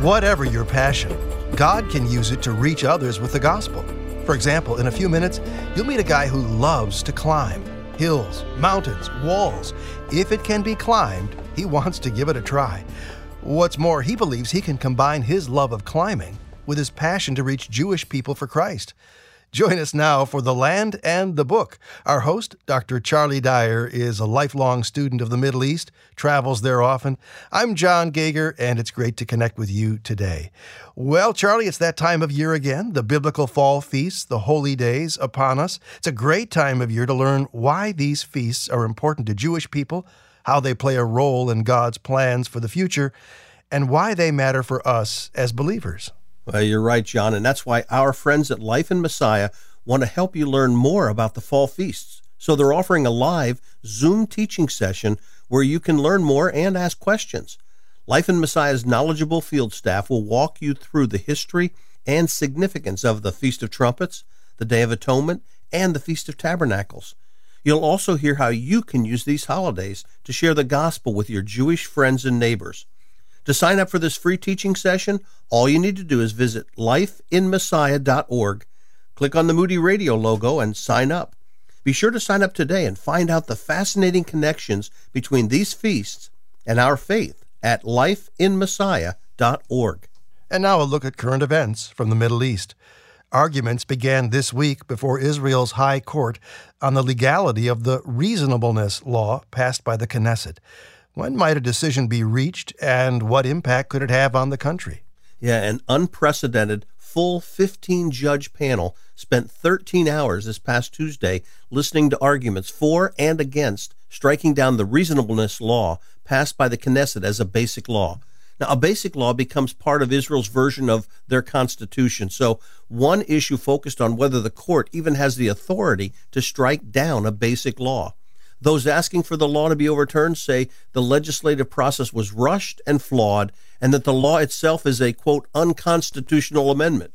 Whatever your passion, God can use it to reach others with the gospel. For example, in a few minutes, you'll meet a guy who loves to climb hills, mountains, walls. If it can be climbed, he wants to give it a try. What's more, he believes he can combine his love of climbing with his passion to reach Jewish people for Christ. Join us now for The Land and the Book. Our host, Dr. Charlie Dyer, is a lifelong student of the Middle East, travels there often. I'm John Gauger, and it's great to connect with you today. Well, Charlie, it's that time of year again, the biblical fall feasts, the holy days upon us. It's a great time of year to learn why these feasts are important to Jewish people, how they play a role in God's plans for the future, and why they matter for us as believers. Well, you're right, John, and that's why our friends at Life in Messiah want to help you learn more about the fall feasts. So they're offering a live Zoom teaching session where you can learn more and ask questions. Life in Messiah's knowledgeable field staff will walk you through the history and significance of the Feast of Trumpets, the Day of Atonement, and the Feast of Tabernacles. You'll also hear how you can use these holidays to share the gospel with your Jewish friends and neighbors. To sign up for this free teaching session, all you need to do is visit lifeinmessiah.org, click on the Moody Radio logo, and sign up. Be sure to sign up today and find out the fascinating connections between these feasts and our faith at lifeinmessiah.org. And now a look at current events from the Middle East. Arguments began this week before Israel's High Court on the legality of the reasonableness law passed by the Knesset. When might a decision be reached, and what impact could it have on the country? Yeah, an unprecedented full 15 judge panel spent 13 hours this past Tuesday listening to arguments for and against striking down the reasonableness law passed by the Knesset as a basic law. Now, a basic law becomes part of Israel's version of their constitution. So, one issue focused on whether the court even has the authority to strike down a basic law. Those asking for the law to be overturned say the legislative process was rushed and flawed, and that the law itself is a, quote, unconstitutional amendment.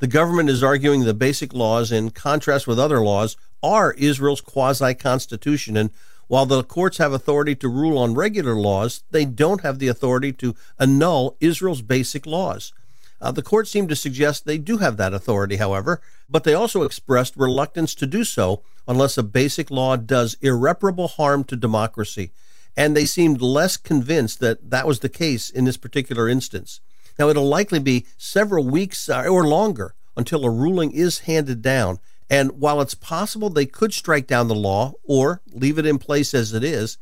The government is arguing the basic laws, in contrast with other laws, are Israel's quasi constitution. And while the courts have authority to rule on regular laws, they don't have the authority to annul Israel's basic laws. Uh, the court seemed to suggest they do have that authority, however, but they also expressed reluctance to do so unless a basic law does irreparable harm to democracy. And they seemed less convinced that that was the case in this particular instance. Now, it'll likely be several weeks uh, or longer until a ruling is handed down. And while it's possible they could strike down the law or leave it in place as it is,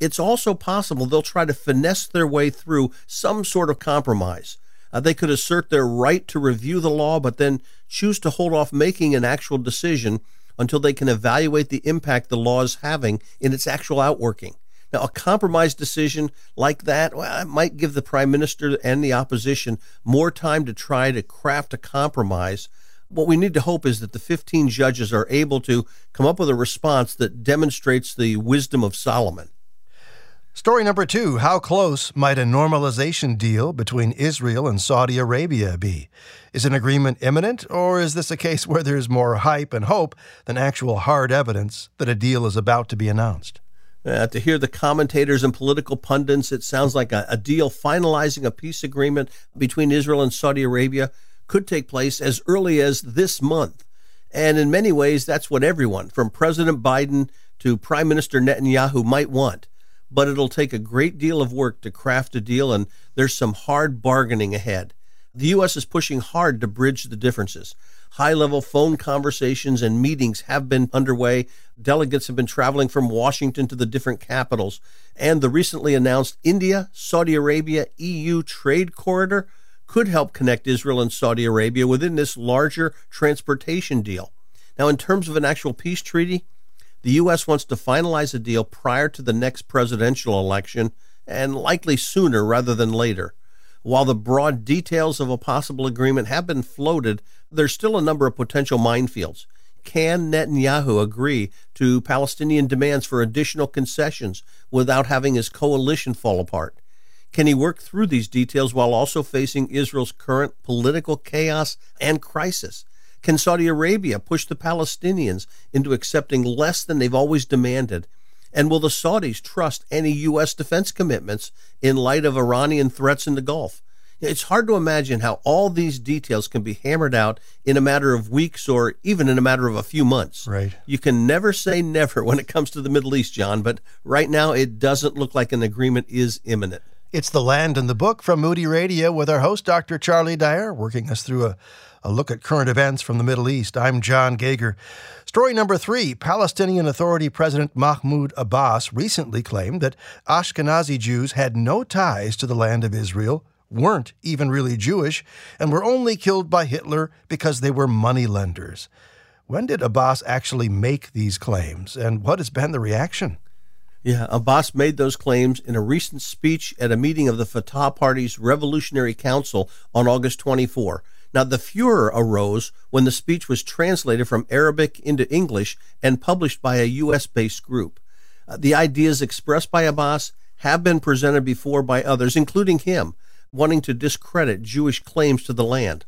it's also possible they'll try to finesse their way through some sort of compromise. Uh, they could assert their right to review the law, but then choose to hold off making an actual decision until they can evaluate the impact the law is having in its actual outworking. Now, a compromise decision like that, well, it might give the prime minister and the opposition more time to try to craft a compromise. What we need to hope is that the 15 judges are able to come up with a response that demonstrates the wisdom of Solomon. Story number two How close might a normalization deal between Israel and Saudi Arabia be? Is an agreement imminent, or is this a case where there's more hype and hope than actual hard evidence that a deal is about to be announced? Uh, to hear the commentators and political pundits, it sounds like a, a deal finalizing a peace agreement between Israel and Saudi Arabia could take place as early as this month. And in many ways, that's what everyone, from President Biden to Prime Minister Netanyahu, might want but it'll take a great deal of work to craft a deal, and there's some hard bargaining ahead. The U.S. is pushing hard to bridge the differences. High level phone conversations and meetings have been underway. Delegates have been traveling from Washington to the different capitals. And the recently announced India Saudi Arabia EU trade corridor could help connect Israel and Saudi Arabia within this larger transportation deal. Now, in terms of an actual peace treaty, the U.S. wants to finalize a deal prior to the next presidential election and likely sooner rather than later. While the broad details of a possible agreement have been floated, there's still a number of potential minefields. Can Netanyahu agree to Palestinian demands for additional concessions without having his coalition fall apart? Can he work through these details while also facing Israel's current political chaos and crisis? Can Saudi Arabia push the Palestinians into accepting less than they've always demanded? And will the Saudis trust any U.S. defense commitments in light of Iranian threats in the Gulf? It's hard to imagine how all these details can be hammered out in a matter of weeks or even in a matter of a few months. Right. You can never say never when it comes to the Middle East, John, but right now it doesn't look like an agreement is imminent. It's The Land and the Book from Moody Radio with our host, Dr. Charlie Dyer, working us through a, a look at current events from the Middle East. I'm John Gauger. Story number three Palestinian Authority President Mahmoud Abbas recently claimed that Ashkenazi Jews had no ties to the land of Israel weren't even really Jewish and were only killed by Hitler because they were money lenders. When did Abbas actually make these claims, and what has been the reaction? Yeah, Abbas made those claims in a recent speech at a meeting of the Fatah Party's Revolutionary Council on August 24. Now, the furor arose when the speech was translated from Arabic into English and published by a U.S. based group. Uh, the ideas expressed by Abbas have been presented before by others, including him, wanting to discredit Jewish claims to the land.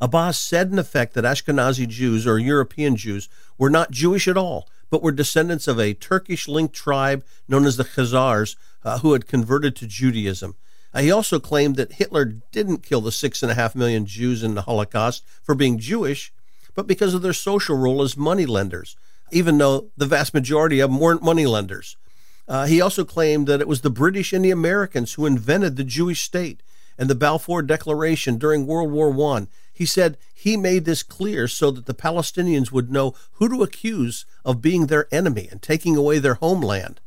Abbas said, in effect, that Ashkenazi Jews or European Jews were not Jewish at all, but were descendants of a Turkish linked tribe known as the Khazars uh, who had converted to Judaism. Uh, he also claimed that Hitler didn't kill the six and a half million Jews in the Holocaust for being Jewish, but because of their social role as moneylenders, even though the vast majority of them weren't moneylenders. Uh, he also claimed that it was the British and the Americans who invented the Jewish state and the Balfour Declaration during World War I. He said he made this clear so that the Palestinians would know who to accuse of being their enemy and taking away their homeland.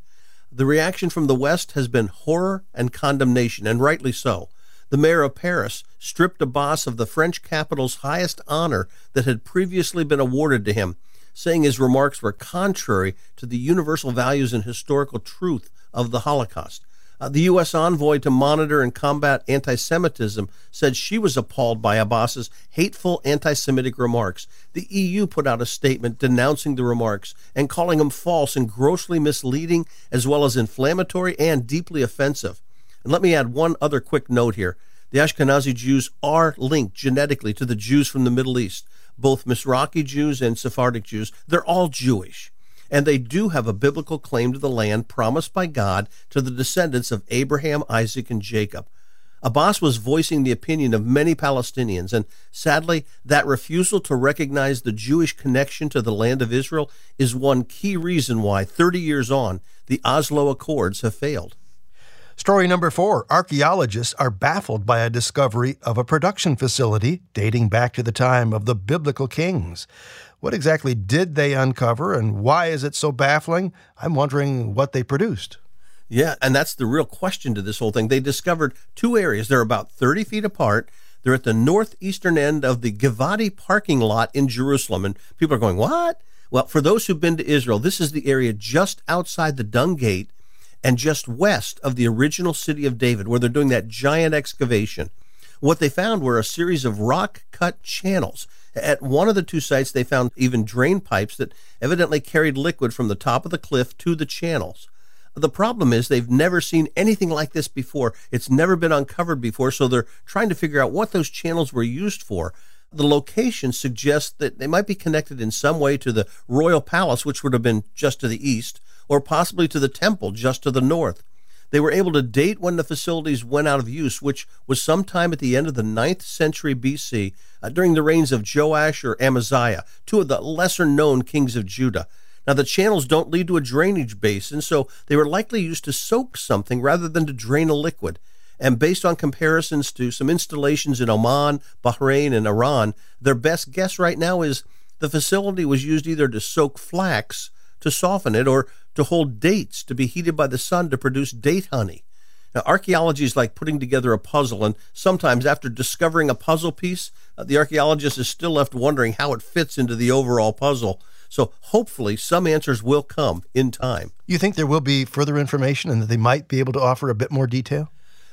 The reaction from the West has been horror and condemnation, and rightly so. The mayor of Paris stripped Abbas of the French capital's highest honor that had previously been awarded to him saying his remarks were contrary to the universal values and historical truth of the Holocaust. Uh, the U.S. envoy to monitor and combat anti Semitism said she was appalled by Abbas's hateful anti Semitic remarks. The EU put out a statement denouncing the remarks and calling them false and grossly misleading, as well as inflammatory and deeply offensive. And let me add one other quick note here. The Ashkenazi Jews are linked genetically to the Jews from the Middle East both Mizrahi Jews and Sephardic Jews, they're all Jewish. And they do have a biblical claim to the land promised by God to the descendants of Abraham, Isaac, and Jacob. Abbas was voicing the opinion of many Palestinians, and sadly, that refusal to recognize the Jewish connection to the land of Israel is one key reason why, 30 years on, the Oslo Accords have failed. Story number four Archaeologists are baffled by a discovery of a production facility dating back to the time of the biblical kings. What exactly did they uncover and why is it so baffling? I'm wondering what they produced. Yeah, and that's the real question to this whole thing. They discovered two areas. They're about 30 feet apart. They're at the northeastern end of the Givati parking lot in Jerusalem. And people are going, What? Well, for those who've been to Israel, this is the area just outside the Dung Gate and just west of the original city of David, where they're doing that giant excavation. What they found were a series of rock cut channels. At one of the two sites, they found even drain pipes that evidently carried liquid from the top of the cliff to the channels. The problem is they've never seen anything like this before. It's never been uncovered before, so they're trying to figure out what those channels were used for. The location suggests that they might be connected in some way to the royal palace, which would have been just to the east, or possibly to the temple just to the north. They were able to date when the facilities went out of use, which was sometime at the end of the 9th century BC, uh, during the reigns of Joash or Amaziah, two of the lesser known kings of Judah. Now, the channels don't lead to a drainage basin, so they were likely used to soak something rather than to drain a liquid. And based on comparisons to some installations in Oman, Bahrain, and Iran, their best guess right now is the facility was used either to soak flax to soften it or to hold dates to be heated by the sun to produce date honey. Now, archaeology is like putting together a puzzle, and sometimes after discovering a puzzle piece, uh, the archaeologist is still left wondering how it fits into the overall puzzle. So, hopefully, some answers will come in time. You think there will be further information and that they might be able to offer a bit more detail?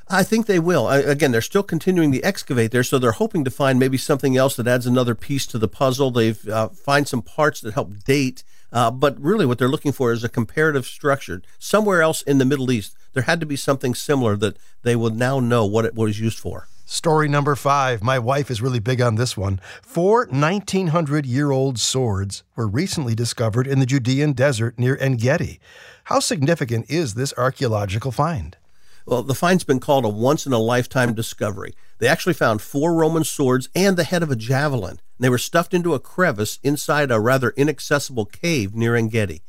I think they will. I, again, they're still continuing to excavate there, so they're hoping to find maybe something else that adds another piece to the puzzle. They've uh, find some parts that help date uh, but really, what they're looking for is a comparative structure. Somewhere else in the Middle East, there had to be something similar that they will now know what it was used for. Story number five. My wife is really big on this one. Four 1900 year old swords were recently discovered in the Judean desert near En Gedi. How significant is this archaeological find? Well, the find's been called a once in a lifetime discovery. They actually found four Roman swords and the head of a javelin. They were stuffed into a crevice inside a rather inaccessible cave near Engedi.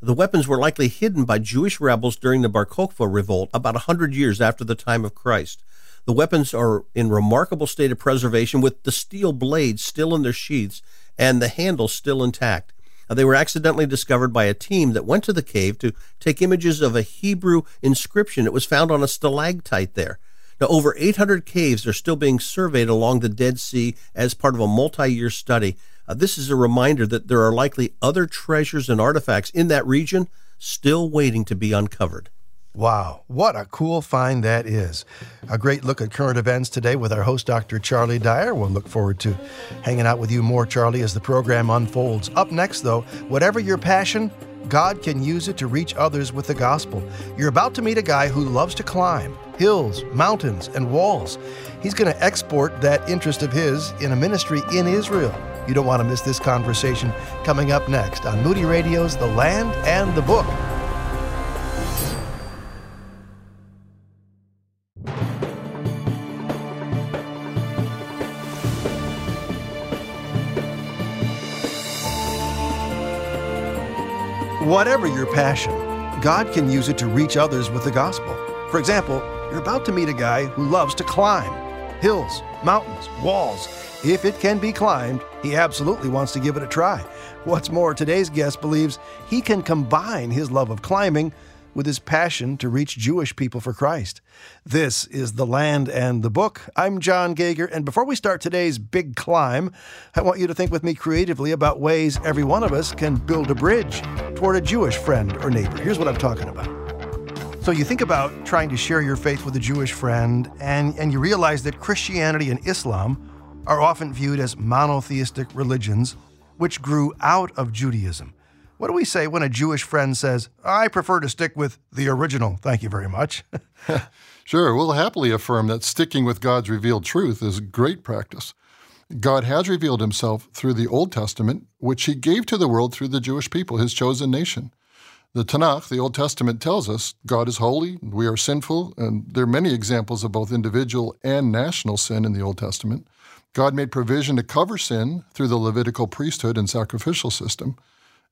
The weapons were likely hidden by Jewish rebels during the Bar Kokhba revolt about a hundred years after the time of Christ. The weapons are in remarkable state of preservation with the steel blades still in their sheaths and the handles still intact. Now, they were accidentally discovered by a team that went to the cave to take images of a Hebrew inscription that was found on a stalactite there. Now, over 800 caves are still being surveyed along the Dead Sea as part of a multi year study. Uh, this is a reminder that there are likely other treasures and artifacts in that region still waiting to be uncovered. Wow, what a cool find that is. A great look at current events today with our host, Dr. Charlie Dyer. We'll look forward to hanging out with you more, Charlie, as the program unfolds. Up next, though, whatever your passion, God can use it to reach others with the gospel. You're about to meet a guy who loves to climb hills, mountains, and walls. He's going to export that interest of his in a ministry in Israel. You don't want to miss this conversation coming up next on Moody Radio's The Land and the Book. Whatever your passion, God can use it to reach others with the gospel. For example, you're about to meet a guy who loves to climb hills, mountains, walls. If it can be climbed, he absolutely wants to give it a try. What's more, today's guest believes he can combine his love of climbing with his passion to reach Jewish people for Christ. This is The Land and the Book. I'm John Gauger, and before we start today's big climb, I want you to think with me creatively about ways every one of us can build a bridge toward a Jewish friend or neighbor. Here's what I'm talking about. So you think about trying to share your faith with a Jewish friend, and, and you realize that Christianity and Islam are often viewed as monotheistic religions which grew out of Judaism. What do we say when a Jewish friend says, I prefer to stick with the original, thank you very much? sure, we'll happily affirm that sticking with God's revealed truth is great practice. God has revealed himself through the Old Testament, which he gave to the world through the Jewish people, his chosen nation. The Tanakh, the Old Testament, tells us God is holy, we are sinful, and there are many examples of both individual and national sin in the Old Testament. God made provision to cover sin through the Levitical priesthood and sacrificial system.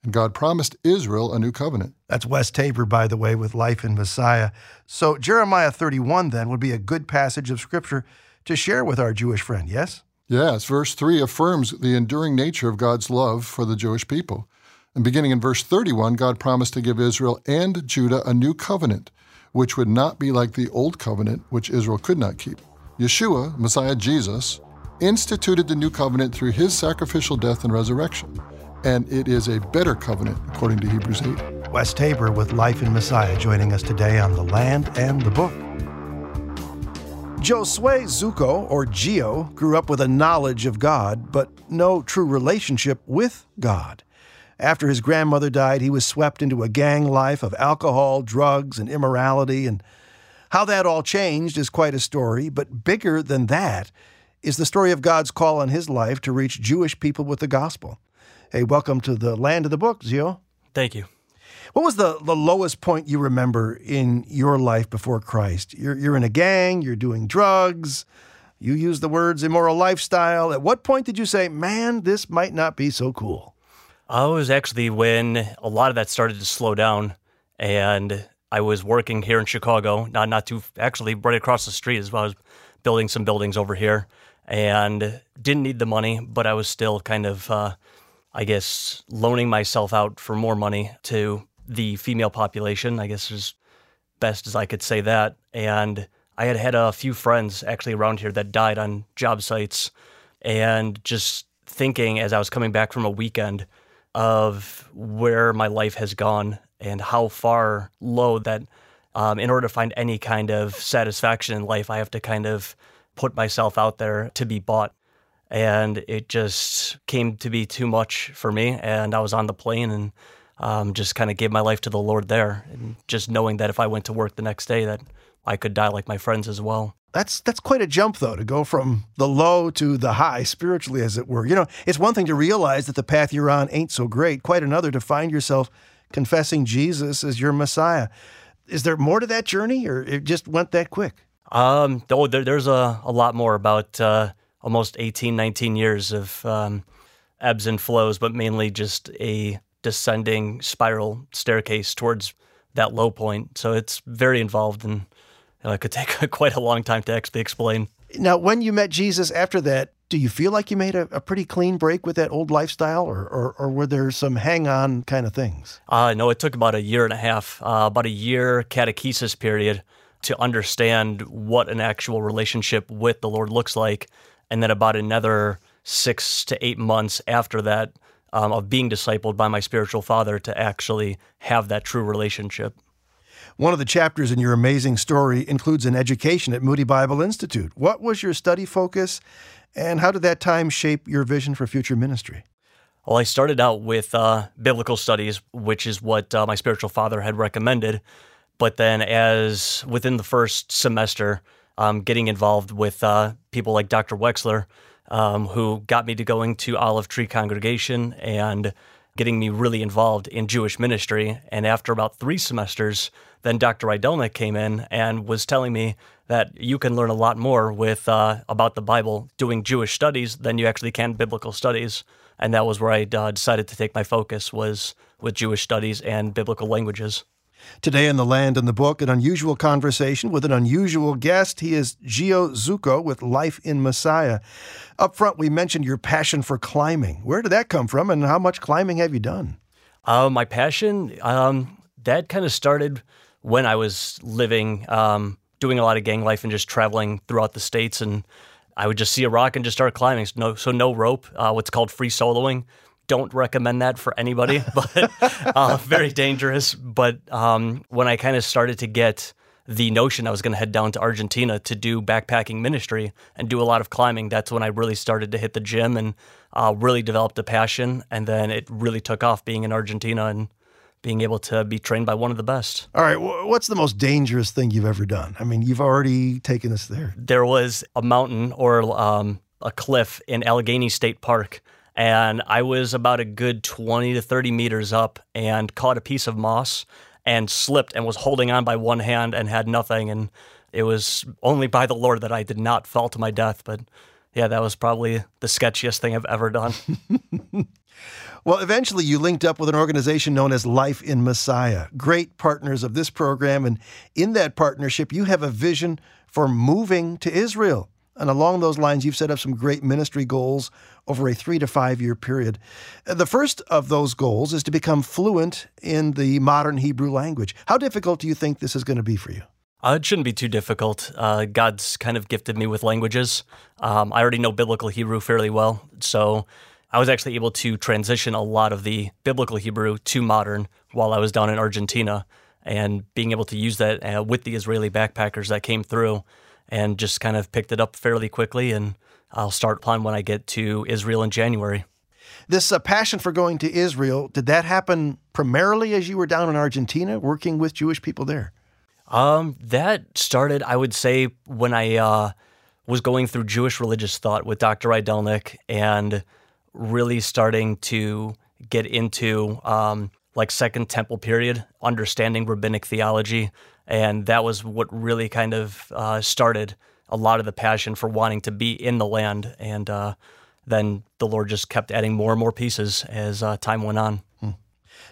And God promised Israel a new covenant. That's Wes Tabor, by the way, with Life in Messiah. So Jeremiah 31 then would be a good passage of Scripture to share with our Jewish friend, yes? Yes, verse 3 affirms the enduring nature of God's love for the Jewish people. And beginning in verse 31, God promised to give Israel and Judah a new covenant, which would not be like the old covenant, which Israel could not keep. Yeshua, Messiah Jesus, instituted the new covenant through his sacrificial death and resurrection and it is a better covenant, according to Hebrews 8. Wes Tabor with Life in Messiah joining us today on The Land and the Book. Josue Zucco, or Gio, grew up with a knowledge of God, but no true relationship with God. After his grandmother died, he was swept into a gang life of alcohol, drugs, and immorality. And how that all changed is quite a story, but bigger than that is the story of God's call on his life to reach Jewish people with the gospel. Hey, welcome to the land of the book, Gio. Thank you. What was the, the lowest point you remember in your life before Christ? You're, you're in a gang, you're doing drugs, you use the words immoral lifestyle. At what point did you say, man, this might not be so cool? I was actually when a lot of that started to slow down and I was working here in Chicago, not not too actually right across the street as well. I was building some buildings over here and didn't need the money, but I was still kind of uh, I guess, loaning myself out for more money to the female population, I guess is best as I could say that. And I had had a few friends actually around here that died on job sites. And just thinking as I was coming back from a weekend of where my life has gone and how far low that um, in order to find any kind of satisfaction in life, I have to kind of put myself out there to be bought and it just came to be too much for me. And I was on the plane and um, just kind of gave my life to the Lord there, and just knowing that if I went to work the next day, that I could die like my friends as well. That's that's quite a jump though to go from the low to the high spiritually as it were. You know, it's one thing to realize that the path you're on ain't so great, quite another to find yourself confessing Jesus as your Messiah. Is there more to that journey, or it just went that quick? Um, oh, there, there's a, a lot more about uh, almost 18, 19 years of um, ebbs and flows, but mainly just a descending spiral staircase towards that low point. So it's very involved and it could take quite a long time to actually explain. Now, when you met Jesus after that, do you feel like you made a, a pretty clean break with that old lifestyle, or, or, or were there some hang on kind of things? Uh, no, it took about a year and a half, uh, about a year catechesis period to understand what an actual relationship with the Lord looks like. And then about another six to eight months after that um, of being discipled by my spiritual father to actually have that true relationship. One of the chapters in your amazing story includes an education at Moody Bible Institute. What was your study focus, and how did that time shape your vision for future ministry? Well, I started out with uh, biblical studies, which is what uh, my spiritual father had recommended. But then, as within the first semester, um, getting involved with uh, people like Dr. Wexler, um, who got me to going to Olive Tree Congregation and getting me really involved in Jewish ministry. And after about three semesters, then Dr. Rydelnik came in and was telling me that you can learn a lot more with uh, about the Bible doing Jewish studies than you actually can biblical studies. And that was where I uh, decided to take my focus was with Jewish studies and biblical languages. Today in the Land and the Book, an unusual conversation with an unusual guest. He is Gio Zucco with Life in Messiah. Up front, we mentioned your passion for climbing. Where did that come from, and how much climbing have you done? Uh, my passion, um, that kind of started when I was living, um, doing a lot of gang life and just traveling throughout the states. And I would just see a rock and just start climbing. So no, so no rope, uh, what's called free soloing. Don't recommend that for anybody, but uh, very dangerous. But um, when I kind of started to get the notion I was going to head down to Argentina to do backpacking ministry and do a lot of climbing, that's when I really started to hit the gym and uh, really developed a passion. And then it really took off being in Argentina and being able to be trained by one of the best. All right, what's the most dangerous thing you've ever done? I mean, you've already taken us there. There was a mountain or um, a cliff in Allegany State Park, and I was about a good 20 to 30 meters up and caught a piece of moss and slipped and was holding on by one hand and had nothing. And it was only by the Lord that I did not fall to my death. But yeah, that was probably the sketchiest thing I've ever done. Well, eventually you linked up with an organization known as Life in Messiah, great partners of this program. And in that partnership, you have a vision for moving to Israel. And along those lines, you've set up some great ministry goals over a three to five year period. The first of those goals is to become fluent in the modern Hebrew language. How difficult do you think this is going to be for you? Uh, it shouldn't be too difficult. Uh, God's kind of gifted me with languages. Um, I already know biblical Hebrew fairly well. So I was actually able to transition a lot of the biblical Hebrew to modern while I was down in Argentina and being able to use that uh, with the Israeli backpackers that came through and just kind of picked it up fairly quickly. And I'll start applying when I get to Israel in January. This uh, passion for going to Israel, did that happen primarily as you were down in Argentina working with Jewish people there? Um, that started, I would say, when I uh, was going through Jewish religious thought with Dr. Rydelnik and really starting to get into um, like Second Temple period, understanding rabbinic theology, and that was what really kind of uh, started a lot of the passion for wanting to be in the land. And uh, then the Lord just kept adding more and more pieces as uh, time went on. Hmm.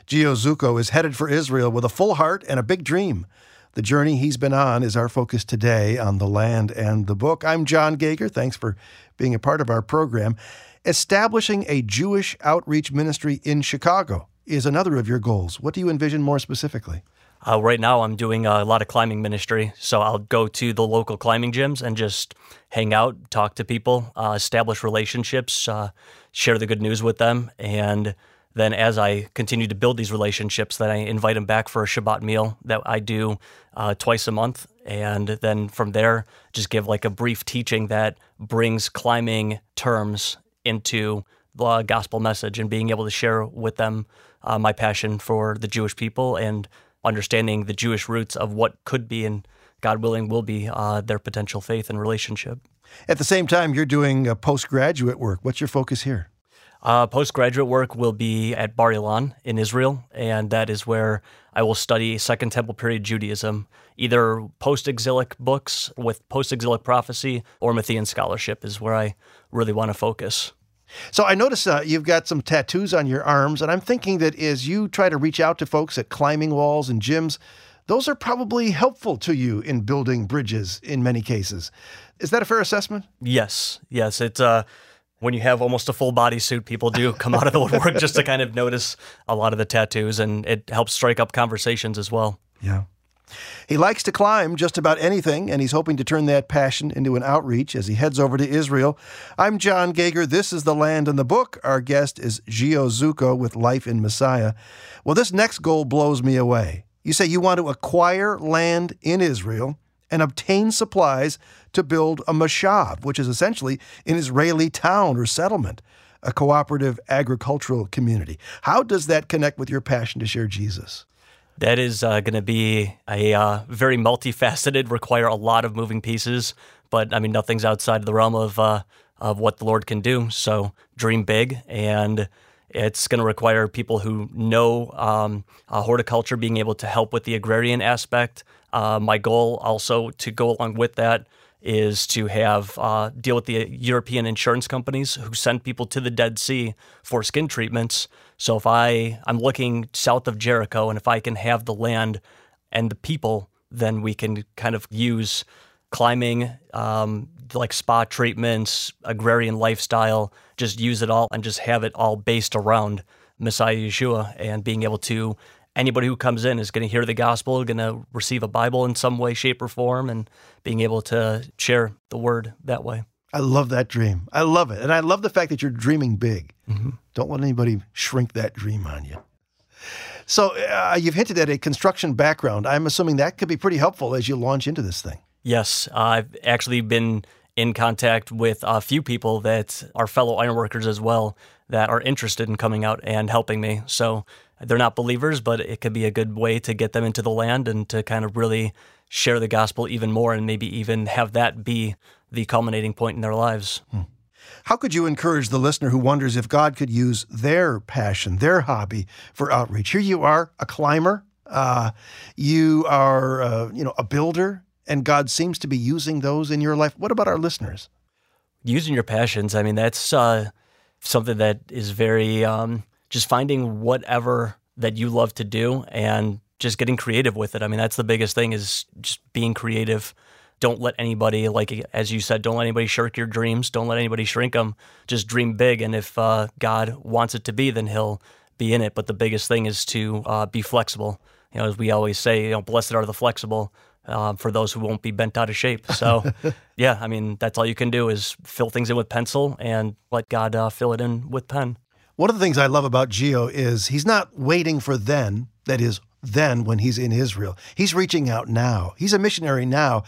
Gio Zucco is headed for Israel with a full heart and a big dream. The journey he's been on is our focus today on the land and the book. I'm John Gauger. Thanks for being a part of our program. Establishing a Jewish outreach ministry in Chicago is another of your goals. What do you envision more specifically? Uh, right now, I'm doing a lot of climbing ministry. So I'll go to the local climbing gyms and just hang out, talk to people, uh, establish relationships, uh, share the good news with them. And then as I continue to build these relationships, then I invite them back for a Shabbat meal that I do uh, twice a month. And then from there, just give like a brief teaching that brings climbing terms into the gospel message and being able to share with them uh, my passion for the Jewish people and understanding the Jewish roots of what could be and God willing will be uh, their potential faith and relationship. At the same time, you're doing postgraduate work. What's your focus here? Uh, postgraduate work will be at Bar Ilan in Israel, and that is where I will study Second Temple period Judaism, either post exilic books with post exilic prophecy or Matthean scholarship, is where I really want to focus. So I notice uh, you've got some tattoos on your arms, and I'm thinking that as you try to reach out to folks at climbing walls and gyms, those are probably helpful to you in building bridges in many cases. Is that a fair assessment? Yes, yes. It's uh, when you have almost a full body suit, people do come out of the woodwork just to kind of notice a lot of the tattoos, and it helps strike up conversations as well. Yeah. He likes to climb just about anything, and he's hoping to turn that passion into an outreach as he heads over to Israel. I'm John Gauger. This is The Land and the Book. Our guest is Gio Zucco with Life in Messiah. Well, this next goal blows me away. You say you want to acquire land in Israel and obtain supplies to build a moshav, which is essentially an Israeli town or settlement, a cooperative agricultural community. How does that connect with your passion to share Jesus? That is uh, going to be a uh, very multifaceted, require a lot of moving pieces. But I mean, nothing's outside the realm of uh, of what the Lord can do. So dream big, and it's going to require people who know um, uh, horticulture, being able to help with the agrarian aspect. Uh, my goal also to go along with that is to have uh, deal with the European insurance companies who send people to the Dead Sea for skin treatments. So if I I'm looking south of Jericho, and if I can have the land and the people, then we can kind of use climbing, um, like spa treatments, agrarian lifestyle, just use it all and just have it all based around Messiah Yeshua and being able to anybody who comes in is going to hear the gospel, going to receive a Bible in some way, shape, or form, and being able to share the word that way. I love that dream. I love it. And I love the fact that you're dreaming big. Mm-hmm. Don't let anybody shrink that dream on you. So uh, you've hinted at a construction background. I'm assuming that could be pretty helpful as you launch into this thing. Yes, I've actually been in contact with a few people that are fellow ironworkers as well that are interested in coming out and helping me. So they're not believers, but it could be a good way to get them into the land and to kind of really share the gospel even more and maybe even have that be the culminating point in their lives. Hmm. How could you encourage the listener who wonders if God could use their passion, their hobby for outreach? Here you are, a climber. Uh, you are, uh, you know, a builder, and God seems to be using those in your life. What about our listeners? Using your passions. I mean, that's uh, something that is very um, just finding whatever that you love to do and just getting creative with it. I mean, that's the biggest thing is just being creative. Don't let anybody, like as you said, don't let anybody shirk your dreams. Don't let anybody shrink them. Just dream big, and if uh, God wants it to be, then He'll be in it. But the biggest thing is to uh, be flexible. You know, as we always say, you know, blessed are the flexible. Uh, for those who won't be bent out of shape. So, yeah, I mean, that's all you can do is fill things in with pencil and let God uh, fill it in with pen. One of the things I love about Gio is he's not waiting for then, that is, then when he's in Israel. He's reaching out now. He's a missionary now.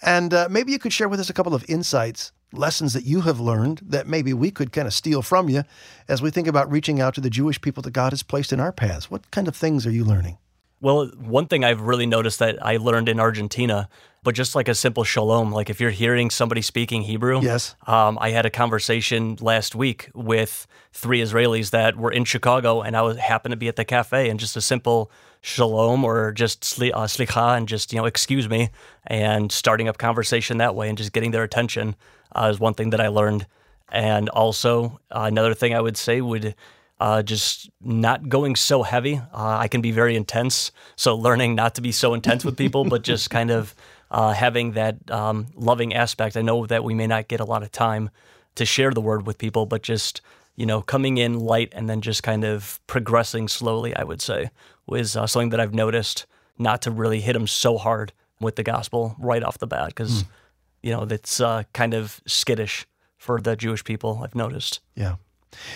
And uh, maybe you could share with us a couple of insights, lessons that you have learned that maybe we could kind of steal from you as we think about reaching out to the Jewish people that God has placed in our paths. What kind of things are you learning? Well, one thing I've really noticed that I learned in Argentina but just like a simple shalom, like if you're hearing somebody speaking Hebrew, yes. Um, I had a conversation last week with three Israelis that were in Chicago, and I was happened to be at the cafe, and just a simple shalom or just sli, uh, slicha and just you know excuse me, and starting up conversation that way, and just getting their attention uh, is one thing that I learned. And also uh, another thing I would say would uh, just not going so heavy. Uh, I can be very intense, so learning not to be so intense with people, but just kind of uh, having that um, loving aspect. I know that we may not get a lot of time to share the word with people, but just you know coming in light and then just kind of progressing slowly. I would say was uh, something that I've noticed. Not to really hit them so hard with the gospel right off the bat, because mm. you know that's uh, kind of skittish for the Jewish people. I've noticed. Yeah.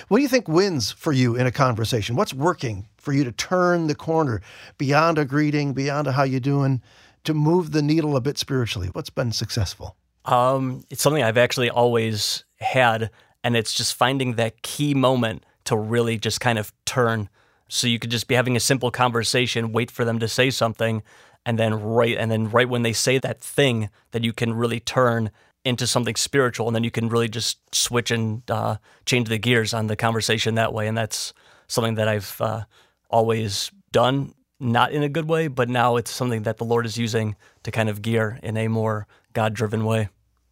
What do you think wins for you in a conversation? What's working for you to turn the corner beyond a greeting, beyond a how you doing, to move the needle a bit spiritually? What's been successful? Um, it's something I've actually always had, and it's just finding that key moment to really just kind of turn. So you could just be having a simple conversation, wait for them to say something, and then right and then right when they say that thing that you can really turn into something spiritual, and then you can really just switch and uh, change the gears on the conversation that way. And that's something that I've uh, always done, not in a good way, but now it's something that the Lord is using to kind of gear in a more God driven way.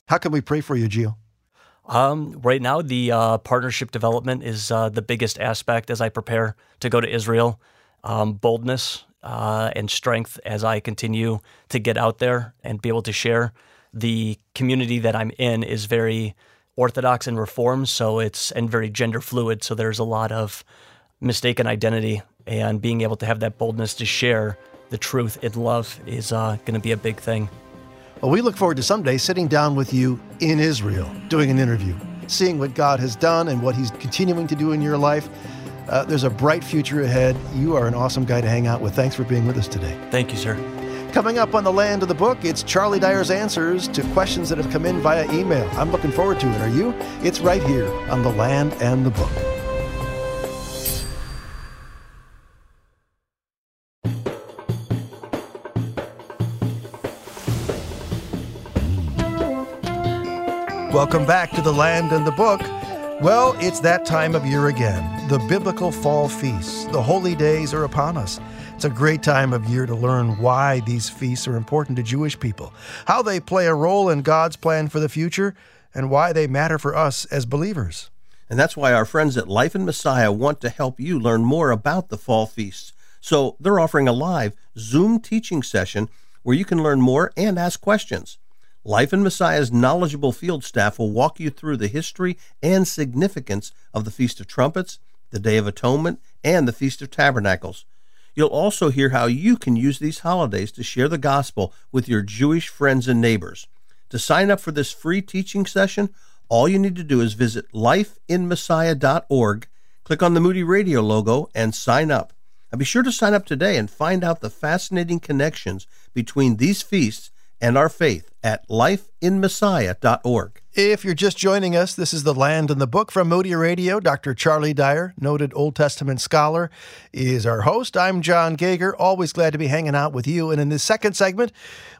How can we pray for you, Gio? Um, right now, the uh, partnership development is uh, the biggest aspect as I prepare to go to Israel. Um, boldness uh, and strength as I continue to get out there and be able to share. The community that I'm in is very orthodox and reform, so it's and very gender fluid. So there's a lot of mistaken identity, and being able to have that boldness to share the truth in love is uh, going to be a big thing. Well, we look forward to someday sitting down with you in Israel, doing an interview, seeing what God has done and what He's continuing to do in your life. Uh, there's a bright future ahead. You are an awesome guy to hang out with. Thanks for being with us today. Thank you, sir. Coming up on the land of the book, it's Charlie Dyer's answers to questions that have come in via email. I'm looking forward to it. Are you? It's right here on the land and the book. Welcome back to the land and the book. Well, it's that time of year again. The biblical fall feasts. The holy days are upon us. It's a great time of year to learn why these feasts are important to Jewish people, how they play a role in God's plan for the future, and why they matter for us as believers. And that's why our friends at Life in Messiah want to help you learn more about the fall feasts. So they're offering a live Zoom teaching session where you can learn more and ask questions. Life in Messiah's knowledgeable field staff will walk you through the history and significance of the Feast of Trumpets, the Day of Atonement, and the Feast of Tabernacles. You'll also hear how you can use these holidays to share the gospel with your Jewish friends and neighbors. To sign up for this free teaching session, all you need to do is visit lifeinmessiah.org, click on the Moody Radio logo, and sign up. And be sure to sign up today and find out the fascinating connections between these feasts and our faith at lifeinmessiah.org. If you're just joining us, this is The Land and the Book from Moody Radio. Dr. Charlie Dyer, noted Old Testament scholar, is our host. I'm John Gauger, always glad to be hanging out with you. And in this second segment,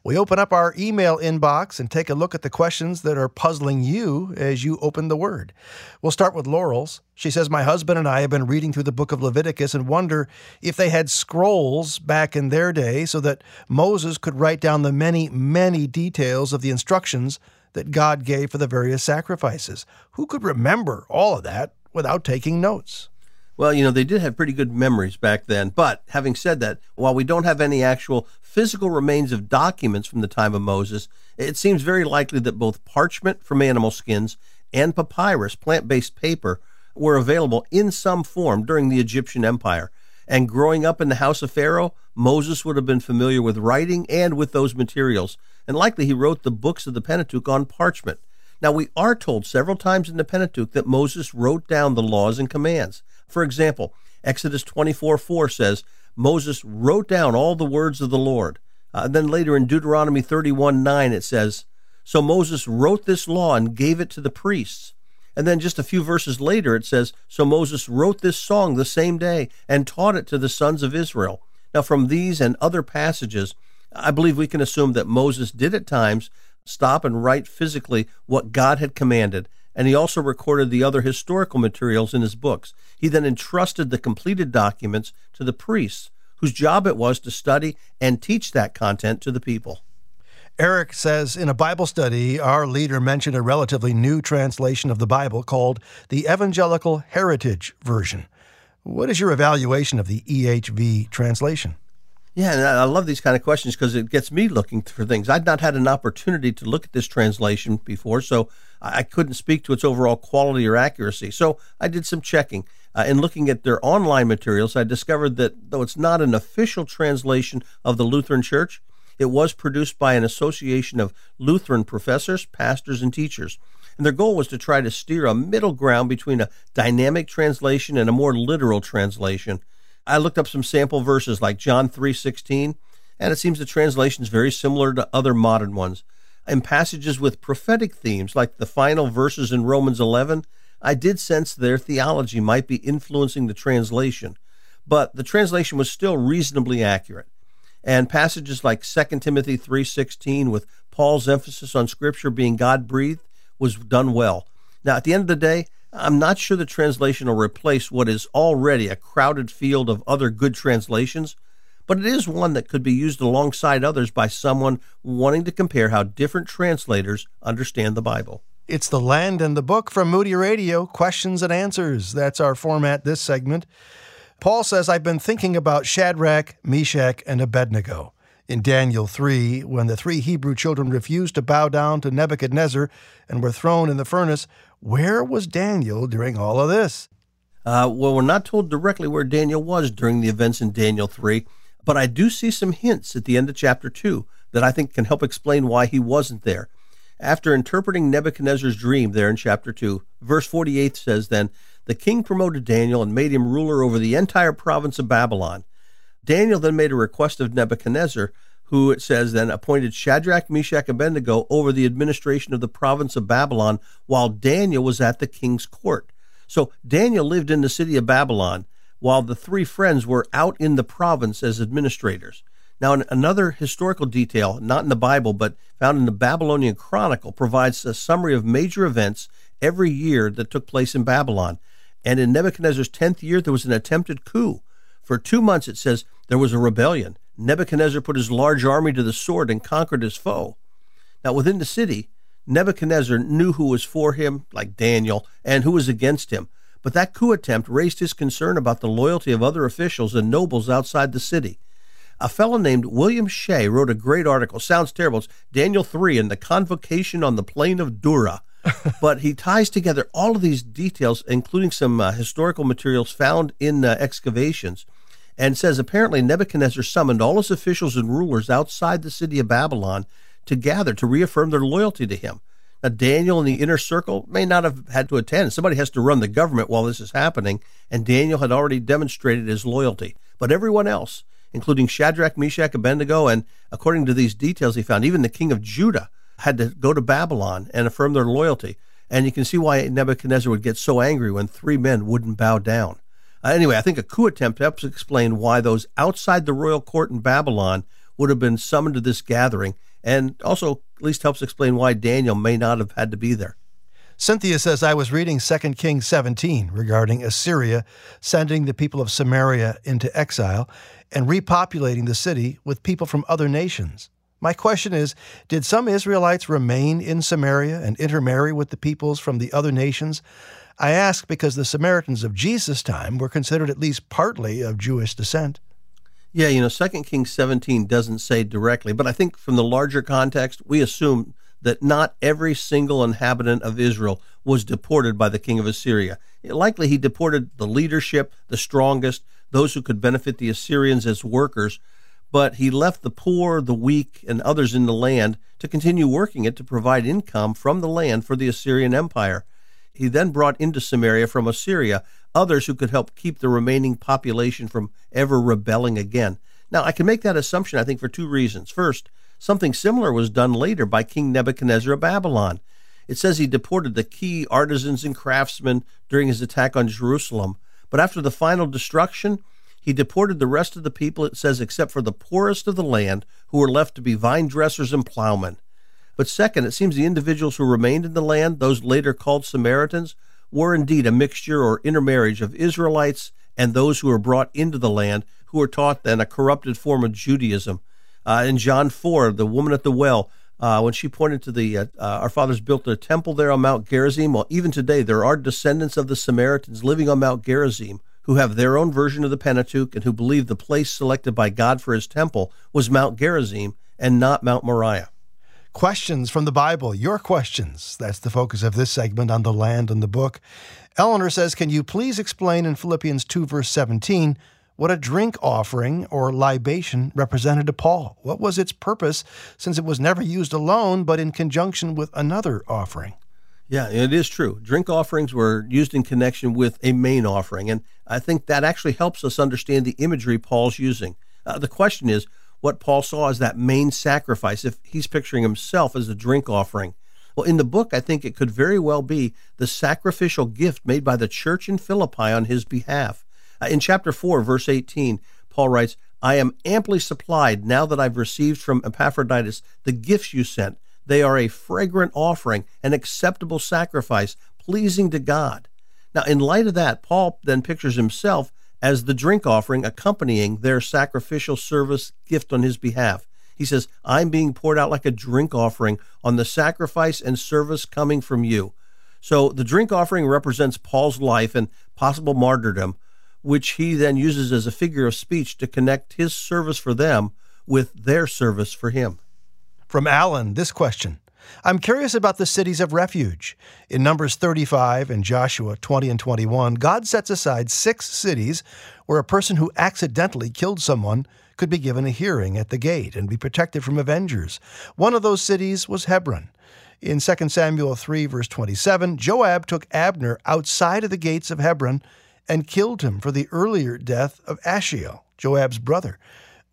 we open up our email inbox and take a look at the questions that are puzzling you as you open the Word. We'll start with Laurel's. She says, My husband and I have been reading through the book of Leviticus and wonder if they had scrolls back in their day so that Moses could write down the many, many details of the instructions that God gave for the various sacrifices. Who could remember all of that without taking notes? Well, you know, they did have pretty good memories back then. But having said that, while we don't have any actual physical remains of documents from the time of Moses, it seems very likely that both parchment from animal skins and papyrus, plant based paper, were available in some form during the Egyptian Empire. And growing up in the house of Pharaoh, Moses would have been familiar with writing and with those materials and likely he wrote the books of the Pentateuch on parchment. Now, we are told several times in the Pentateuch that Moses wrote down the laws and commands. For example, Exodus 24 4 says, Moses wrote down all the words of the Lord. Uh, then later in Deuteronomy 31 9, it says, So Moses wrote this law and gave it to the priests. And then just a few verses later, it says, So Moses wrote this song the same day and taught it to the sons of Israel. Now, from these and other passages, I believe we can assume that Moses did at times stop and write physically what God had commanded, and he also recorded the other historical materials in his books. He then entrusted the completed documents to the priests, whose job it was to study and teach that content to the people. Eric says in a Bible study, our leader mentioned a relatively new translation of the Bible called the Evangelical Heritage Version. What is your evaluation of the EHV translation? Yeah, and I love these kind of questions because it gets me looking for things. I'd not had an opportunity to look at this translation before, so I couldn't speak to its overall quality or accuracy. So I did some checking. Uh, in looking at their online materials, I discovered that though it's not an official translation of the Lutheran Church, it was produced by an association of Lutheran professors, pastors, and teachers. And their goal was to try to steer a middle ground between a dynamic translation and a more literal translation. I looked up some sample verses like John 3:16, and it seems the translation is very similar to other modern ones. In passages with prophetic themes like the final verses in Romans 11, I did sense their theology might be influencing the translation, but the translation was still reasonably accurate. And passages like 2 Timothy 3:16 with Paul's emphasis on scripture being God-breathed was done well. Now, at the end of the day, I'm not sure the translation will replace what is already a crowded field of other good translations, but it is one that could be used alongside others by someone wanting to compare how different translators understand the Bible. It's the land and the book from Moody Radio, questions and answers. That's our format this segment. Paul says, I've been thinking about Shadrach, Meshach, and Abednego. In Daniel 3, when the three Hebrew children refused to bow down to Nebuchadnezzar and were thrown in the furnace, where was Daniel during all of this? Uh, well, we're not told directly where Daniel was during the events in Daniel 3, but I do see some hints at the end of chapter 2 that I think can help explain why he wasn't there. After interpreting Nebuchadnezzar's dream there in chapter 2, verse 48 says, Then the king promoted Daniel and made him ruler over the entire province of Babylon. Daniel then made a request of Nebuchadnezzar, who it says then appointed Shadrach, Meshach, and Abednego over the administration of the province of Babylon while Daniel was at the king's court. So Daniel lived in the city of Babylon while the three friends were out in the province as administrators. Now, another historical detail, not in the Bible, but found in the Babylonian Chronicle, provides a summary of major events every year that took place in Babylon. And in Nebuchadnezzar's 10th year, there was an attempted coup. For two months, it says, there was a rebellion. Nebuchadnezzar put his large army to the sword and conquered his foe. Now, within the city, Nebuchadnezzar knew who was for him, like Daniel, and who was against him. But that coup attempt raised his concern about the loyalty of other officials and nobles outside the city. A fellow named William Shea wrote a great article. Sounds terrible. It's Daniel 3 and the convocation on the plain of Dura. but he ties together all of these details, including some uh, historical materials found in uh, excavations, and says apparently Nebuchadnezzar summoned all his officials and rulers outside the city of Babylon to gather to reaffirm their loyalty to him. Now, Daniel and the inner circle may not have had to attend. Somebody has to run the government while this is happening, and Daniel had already demonstrated his loyalty. But everyone else, including Shadrach, Meshach, Abednego, and according to these details he found, even the king of Judah had to go to Babylon and affirm their loyalty. And you can see why Nebuchadnezzar would get so angry when three men wouldn't bow down. Uh, anyway, I think a coup attempt helps explain why those outside the royal court in Babylon would have been summoned to this gathering and also at least helps explain why Daniel may not have had to be there. Cynthia says, I was reading 2 Kings 17 regarding Assyria sending the people of Samaria into exile and repopulating the city with people from other nations. My question is Did some Israelites remain in Samaria and intermarry with the peoples from the other nations? I ask because the Samaritans of Jesus' time were considered at least partly of Jewish descent. Yeah, you know, Second Kings 17 doesn't say directly, but I think from the larger context, we assume that not every single inhabitant of Israel was deported by the king of Assyria. Likely he deported the leadership, the strongest, those who could benefit the Assyrians as workers, but he left the poor, the weak, and others in the land to continue working it to provide income from the land for the Assyrian Empire. He then brought into Samaria from Assyria others who could help keep the remaining population from ever rebelling again. Now, I can make that assumption, I think, for two reasons. First, something similar was done later by King Nebuchadnezzar of Babylon. It says he deported the key artisans and craftsmen during his attack on Jerusalem. But after the final destruction, he deported the rest of the people, it says, except for the poorest of the land, who were left to be vine dressers and plowmen. But second, it seems the individuals who remained in the land, those later called Samaritans, were indeed a mixture or intermarriage of Israelites and those who were brought into the land, who were taught then a corrupted form of Judaism. Uh, in John 4, the woman at the well, uh, when she pointed to the, uh, uh, our fathers built a temple there on Mount Gerizim. Well, even today, there are descendants of the Samaritans living on Mount Gerizim who have their own version of the Pentateuch and who believe the place selected by God for his temple was Mount Gerizim and not Mount Moriah. Questions from the Bible, your questions. That's the focus of this segment on the land and the book. Eleanor says, Can you please explain in Philippians 2, verse 17, what a drink offering or libation represented to Paul? What was its purpose, since it was never used alone, but in conjunction with another offering? Yeah, it is true. Drink offerings were used in connection with a main offering, and I think that actually helps us understand the imagery Paul's using. Uh, the question is, what Paul saw as that main sacrifice, if he's picturing himself as a drink offering. Well, in the book, I think it could very well be the sacrificial gift made by the church in Philippi on his behalf. Uh, in chapter 4, verse 18, Paul writes, I am amply supplied now that I've received from Epaphroditus the gifts you sent. They are a fragrant offering, an acceptable sacrifice, pleasing to God. Now, in light of that, Paul then pictures himself as the drink offering accompanying their sacrificial service gift on his behalf. He says, I'm being poured out like a drink offering on the sacrifice and service coming from you. So the drink offering represents Paul's life and possible martyrdom, which he then uses as a figure of speech to connect his service for them with their service for him. From Alan, this question I'm curious about the cities of refuge. In Numbers 35 and Joshua 20 and 21, God sets aside six cities where a person who accidentally killed someone could be given a hearing at the gate and be protected from avengers. One of those cities was Hebron. In 2 Samuel 3, verse 27, Joab took Abner outside of the gates of Hebron and killed him for the earlier death of Asahel, Joab's brother.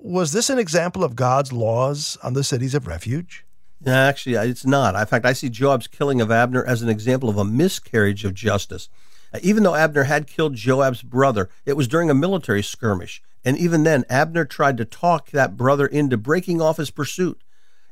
Was this an example of God's laws on the cities of refuge? Actually, it's not. In fact, I see Joab's killing of Abner as an example of a miscarriage of justice. Uh, even though Abner had killed Joab's brother, it was during a military skirmish. And even then, Abner tried to talk that brother into breaking off his pursuit.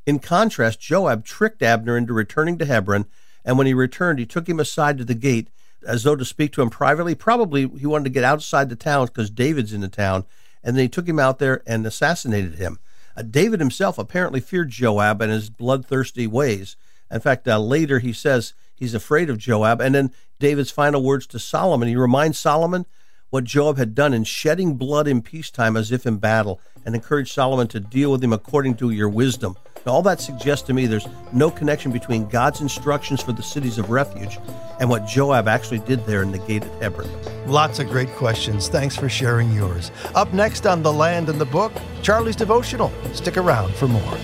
In contrast, Joab tricked Abner into returning to Hebron, and when he returned, he took him aside to the gate as though to speak to him privately. Probably he wanted to get outside the town because David's in the town, and then he took him out there and assassinated him. Uh, David himself apparently feared Joab and his bloodthirsty ways. In fact, uh, later he says he's afraid of Joab. And then David's final words to Solomon, he reminds Solomon what Joab had done in shedding blood in peacetime as if in battle, and encouraged Solomon to deal with him according to your wisdom. Now, all that suggests to me there's no connection between God's instructions for the cities of refuge and what Joab actually did there in the gate at Hebron. Lots of great questions. Thanks for sharing yours. Up next on The Land and the Book, Charlie's Devotional. Stick around for more.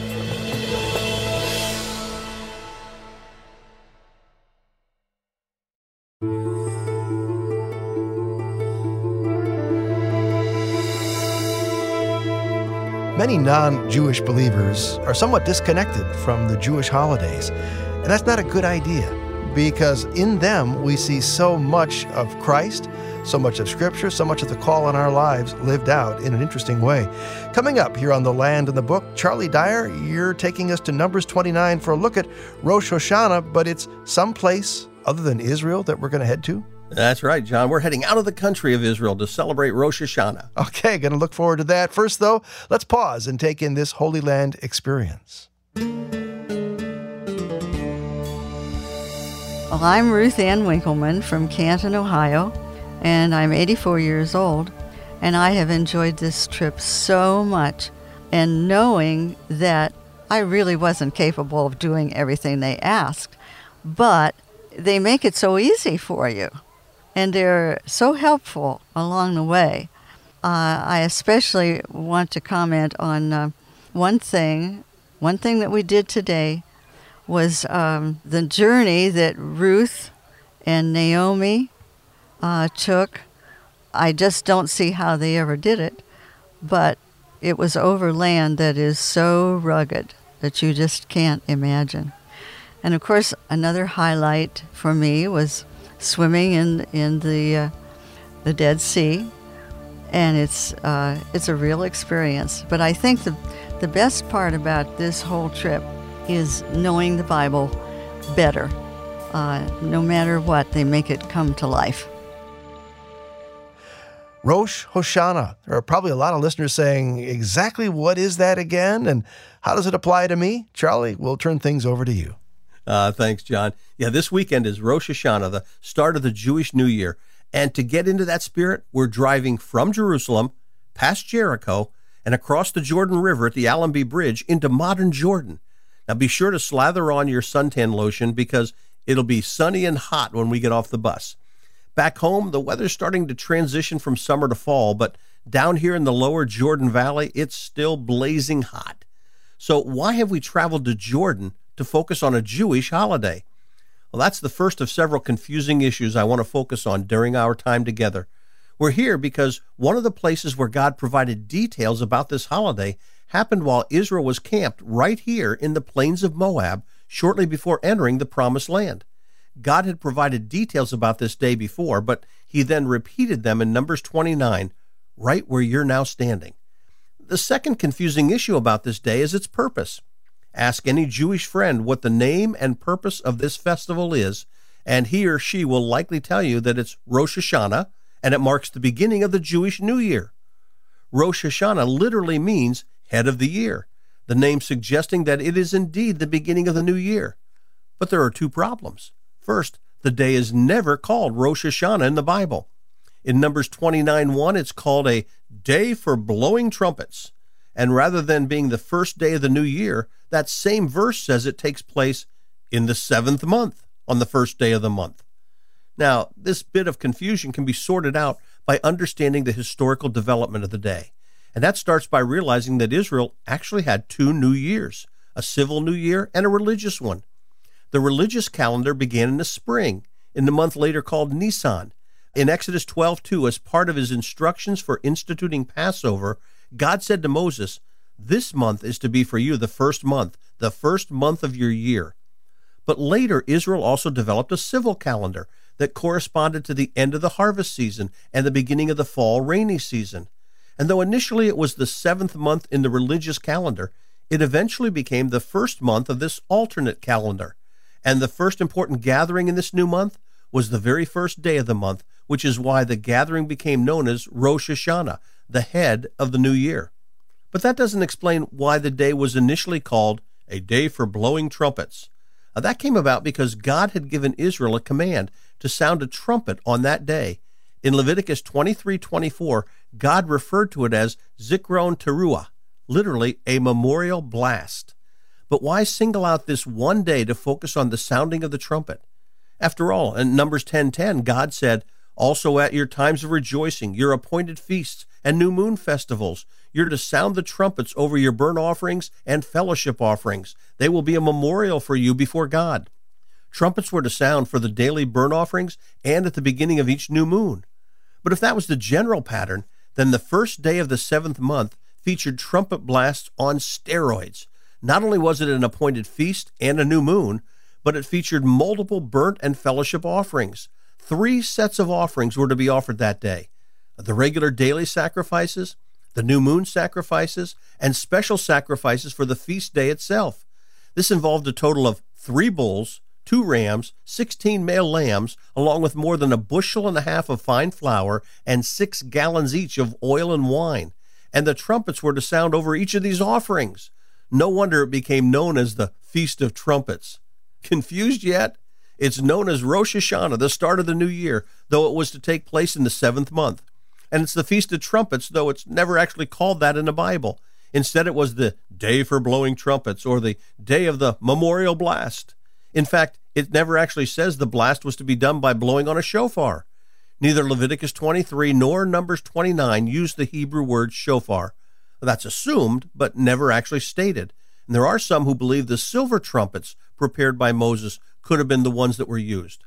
Many non Jewish believers are somewhat disconnected from the Jewish holidays, and that's not a good idea because in them we see so much of Christ, so much of Scripture, so much of the call on our lives lived out in an interesting way. Coming up here on The Land and the Book, Charlie Dyer, you're taking us to Numbers 29 for a look at Rosh Hashanah, but it's someplace other than Israel that we're going to head to? That's right, John. We're heading out of the country of Israel to celebrate Rosh Hashanah. Okay, going to look forward to that. First, though, let's pause and take in this Holy Land experience. Well, I'm Ruth Ann Winkleman from Canton, Ohio, and I'm 84 years old, and I have enjoyed this trip so much. And knowing that I really wasn't capable of doing everything they asked, but they make it so easy for you and they're so helpful along the way. Uh, I especially want to comment on uh, one thing. One thing that we did today was um, the journey that Ruth and Naomi uh, took. I just don't see how they ever did it, but it was over land that is so rugged that you just can't imagine. And of course, another highlight for me was swimming in in the uh, the Dead Sea, and it's uh, it's a real experience. But I think the the best part about this whole trip is knowing the Bible better. Uh, no matter what, they make it come to life. Rosh Hashanah. There are probably a lot of listeners saying, exactly what is that again? And how does it apply to me? Charlie, we'll turn things over to you. Uh, thanks, John. Yeah, this weekend is Rosh Hashanah, the start of the Jewish New Year. And to get into that spirit, we're driving from Jerusalem, past Jericho, and across the Jordan River at the Allenby Bridge into modern Jordan. Now be sure to slather on your suntan lotion because it'll be sunny and hot when we get off the bus. Back home, the weather's starting to transition from summer to fall, but down here in the lower Jordan Valley, it's still blazing hot. So, why have we traveled to Jordan to focus on a Jewish holiday? Well, that's the first of several confusing issues I want to focus on during our time together. We're here because one of the places where God provided details about this holiday happened while Israel was camped right here in the plains of Moab shortly before entering the Promised Land. God had provided details about this day before, but he then repeated them in Numbers 29, right where you're now standing. the second confusing issue about this day is its purpose. Ask any Jewish friend what the name and purpose of this festival is, and he or she will likely tell you that it's Rosh Hashanah and it marks the beginning of the Jewish New Year. Rosh Hashanah literally means head of the year, the name suggesting that it is indeed the beginning of the new year. But there are two problems. First, the day is never called Rosh Hashanah in the Bible. In Numbers 29 1, it's called a day for blowing trumpets. And rather than being the first day of the new year, that same verse says it takes place in the seventh month, on the first day of the month. Now, this bit of confusion can be sorted out by understanding the historical development of the day. And that starts by realizing that Israel actually had two new years a civil new year and a religious one. The religious calendar began in the spring, in the month later called Nisan. In Exodus 12:2, as part of his instructions for instituting Passover, God said to Moses, This month is to be for you the first month, the first month of your year. But later, Israel also developed a civil calendar that corresponded to the end of the harvest season and the beginning of the fall rainy season. And though initially it was the seventh month in the religious calendar, it eventually became the first month of this alternate calendar. And the first important gathering in this new month was the very first day of the month, which is why the gathering became known as Rosh Hashanah, the head of the new year. But that doesn't explain why the day was initially called a day for blowing trumpets. Now, that came about because God had given Israel a command to sound a trumpet on that day. In Leviticus 23:24, God referred to it as Zikron Teruah, literally a memorial blast. But why single out this one day to focus on the sounding of the trumpet? After all, in Numbers 10:10, God said, "Also at your times of rejoicing, your appointed feasts and new moon festivals, you're to sound the trumpets over your burnt offerings and fellowship offerings. They will be a memorial for you before God." Trumpets were to sound for the daily burnt offerings and at the beginning of each new moon. But if that was the general pattern, then the first day of the seventh month featured trumpet blasts on steroids. Not only was it an appointed feast and a new moon, but it featured multiple burnt and fellowship offerings. Three sets of offerings were to be offered that day the regular daily sacrifices, the new moon sacrifices, and special sacrifices for the feast day itself. This involved a total of three bulls, two rams, 16 male lambs, along with more than a bushel and a half of fine flour and six gallons each of oil and wine. And the trumpets were to sound over each of these offerings. No wonder it became known as the Feast of Trumpets. Confused yet? It's known as Rosh Hashanah, the start of the new year, though it was to take place in the seventh month. And it's the Feast of Trumpets, though it's never actually called that in the Bible. Instead, it was the Day for Blowing Trumpets or the Day of the Memorial Blast. In fact, it never actually says the blast was to be done by blowing on a shofar. Neither Leviticus 23 nor Numbers 29 use the Hebrew word shofar. That's assumed, but never actually stated. And there are some who believe the silver trumpets prepared by Moses could have been the ones that were used.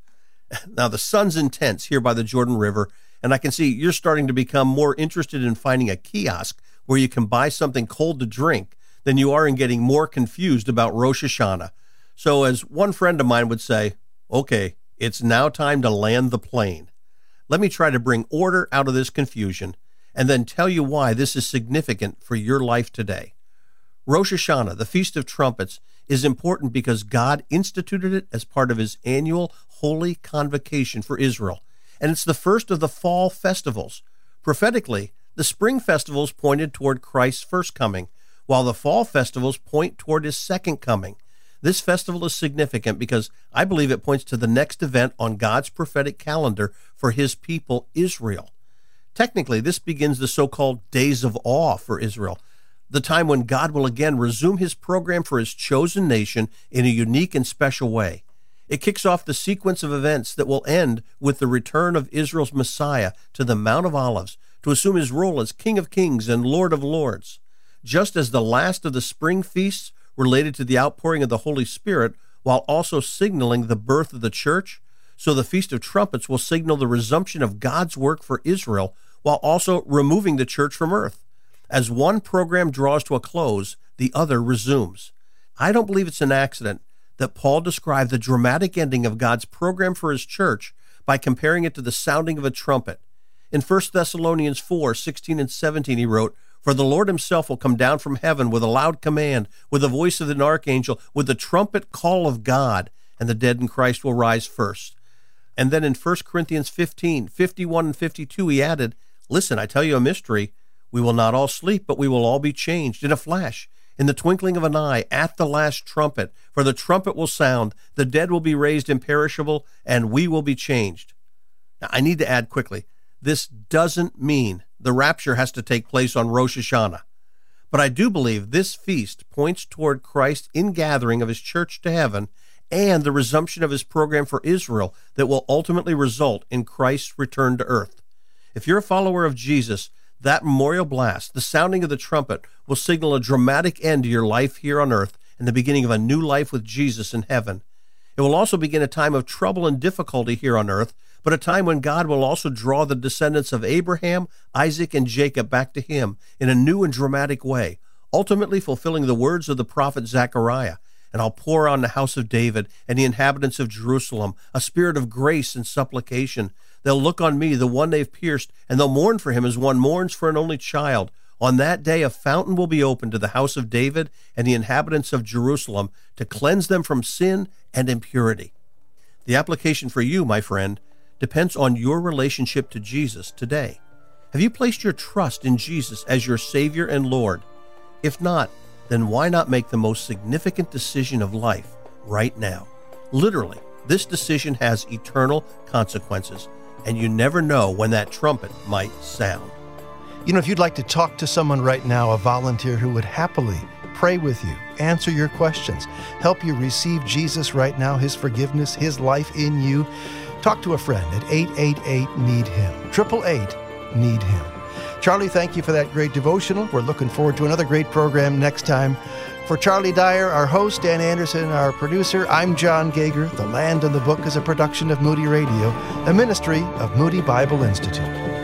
Now, the sun's intense here by the Jordan River, and I can see you're starting to become more interested in finding a kiosk where you can buy something cold to drink than you are in getting more confused about Rosh Hashanah. So, as one friend of mine would say, okay, it's now time to land the plane. Let me try to bring order out of this confusion and then tell you why this is significant for your life today. Rosh Hashanah, the Feast of Trumpets, is important because God instituted it as part of his annual holy convocation for Israel, and it's the first of the fall festivals. Prophetically, the spring festivals pointed toward Christ's first coming, while the fall festivals point toward his second coming. This festival is significant because I believe it points to the next event on God's prophetic calendar for his people, Israel. Technically, this begins the so called days of awe for Israel, the time when God will again resume his program for his chosen nation in a unique and special way. It kicks off the sequence of events that will end with the return of Israel's Messiah to the Mount of Olives to assume his role as King of Kings and Lord of Lords. Just as the last of the spring feasts related to the outpouring of the Holy Spirit while also signaling the birth of the church. So the Feast of Trumpets will signal the resumption of God's work for Israel while also removing the church from earth. As one program draws to a close, the other resumes. I don't believe it's an accident that Paul described the dramatic ending of God's program for his church by comparing it to the sounding of a trumpet. In 1 Thessalonians 4 16 and 17, he wrote, For the Lord himself will come down from heaven with a loud command, with the voice of an archangel, with the trumpet call of God, and the dead in Christ will rise first. And then in 1 Corinthians 15, 51 and 52, he added, Listen, I tell you a mystery. We will not all sleep, but we will all be changed in a flash, in the twinkling of an eye, at the last trumpet. For the trumpet will sound, the dead will be raised imperishable, and we will be changed. Now, I need to add quickly this doesn't mean the rapture has to take place on Rosh Hashanah. But I do believe this feast points toward Christ's ingathering of his church to heaven and the resumption of his program for Israel that will ultimately result in Christ's return to earth. If you're a follower of Jesus, that memorial blast, the sounding of the trumpet, will signal a dramatic end to your life here on earth and the beginning of a new life with Jesus in heaven. It will also begin a time of trouble and difficulty here on earth, but a time when God will also draw the descendants of Abraham, Isaac, and Jacob back to Him in a new and dramatic way, ultimately fulfilling the words of the prophet Zechariah and I'll pour on the house of David and the inhabitants of Jerusalem a spirit of grace and supplication. They'll look on me, the one they've pierced, and they'll mourn for him as one mourns for an only child. On that day, a fountain will be opened to the house of David and the inhabitants of Jerusalem to cleanse them from sin and impurity. The application for you, my friend, depends on your relationship to Jesus today. Have you placed your trust in Jesus as your Savior and Lord? If not, then why not make the most significant decision of life right now? Literally, this decision has eternal consequences, and you never know when that trumpet might sound. You know, if you'd like to talk to someone right now, a volunteer who would happily pray with you, answer your questions, help you receive Jesus right now, His forgiveness, His life in you, talk to a friend at 888 Need Him, 888 Need Him. Charlie, thank you for that great devotional. We're looking forward to another great program next time. For Charlie Dyer, our host, Dan Anderson, our producer, I'm John Gauger. The Land and the Book is a production of Moody Radio, a ministry of Moody Bible Institute.